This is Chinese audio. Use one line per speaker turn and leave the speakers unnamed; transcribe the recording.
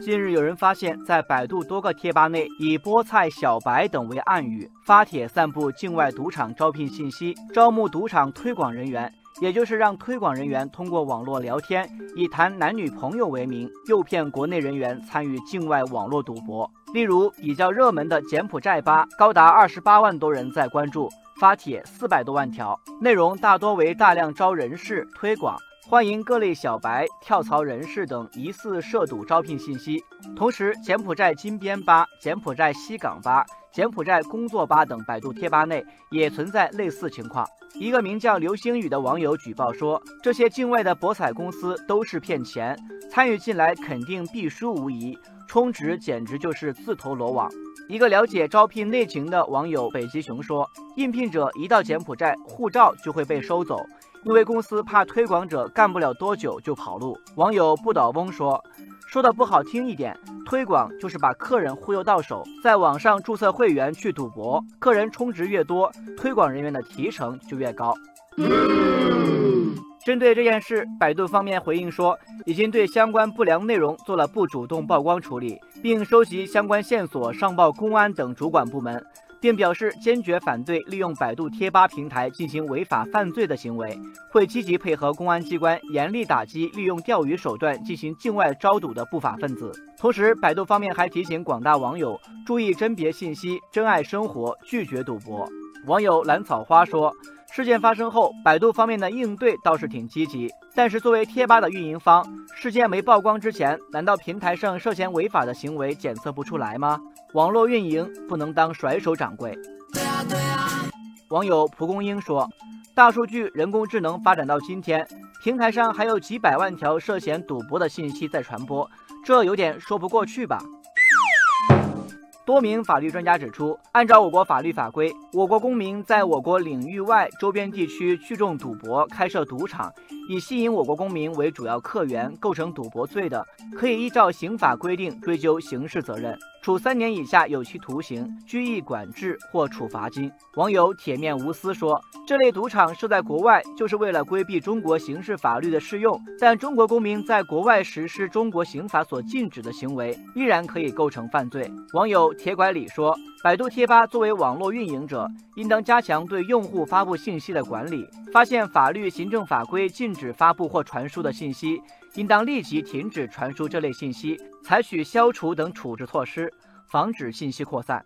近日有人发现，在百度多个贴吧内，以“菠菜”“小白”等为暗语发帖散布境外赌场招聘信息，招募赌场推广人员，也就是让推广人员通过网络聊天，以谈男女朋友为名，诱骗国内人员参与境外网络赌博。例如，比较热门的柬埔寨吧，高达二十八万多人在关注，发帖四百多万条，内容大多为大量招人事推广。欢迎各类小白、跳槽人士等疑似涉赌招聘信息。同时，柬埔寨金边吧、柬埔寨西港吧、柬埔寨工作吧等百度贴吧内也存在类似情况。一个名叫刘星宇的网友举报说，这些境外的博彩公司都是骗钱，参与进来肯定必输无疑，充值简直就是自投罗网。一个了解招聘内情的网友北极熊说，应聘者一到柬埔寨，护照就会被收走。因为公司怕推广者干不了多久就跑路。网友不倒翁说：“说的不好听一点，推广就是把客人忽悠到手，在网上注册会员去赌博，客人充值越多，推广人员的提成就越高。”针对这件事，百度方面回应说，已经对相关不良内容做了不主动曝光处理，并收集相关线索上报公安等主管部门。并表示坚决反对利用百度贴吧平台进行违法犯罪的行为，会积极配合公安机关严厉打击利用钓鱼手段进行境外招赌的不法分子。同时，百度方面还提醒广大网友注意甄别信息，珍爱生活，拒绝赌博。网友兰草花说。事件发生后，百度方面的应对倒是挺积极，但是作为贴吧的运营方，事件没曝光之前，难道平台上涉嫌违法的行为检测不出来吗？网络运营不能当甩手掌柜。网友蒲公英说：“大数据、人工智能发展到今天，平台上还有几百万条涉嫌赌博的信息在传播，这有点说不过去吧？”多名法律专家指出，按照我国法律法规，我国公民在我国领域外周边地区聚众赌博、开设赌场，以吸引我国公民为主要客源，构成赌博罪的，可以依照刑法规定追究刑事责任。处三年以下有期徒刑、拘役、管制或处罚金。网友铁面无私说：“这类赌场设在国外，就是为了规避中国刑事法律的适用。但中国公民在国外实施中国刑法所禁止的行为，依然可以构成犯罪。”网友铁拐李说：“百度贴吧作为网络运营者，应当加强对用户发布信息的管理。发现法律、行政法规禁止发布或传输的信息。”应当立即停止传输这类信息，采取消除等处置措施，防止信息扩散。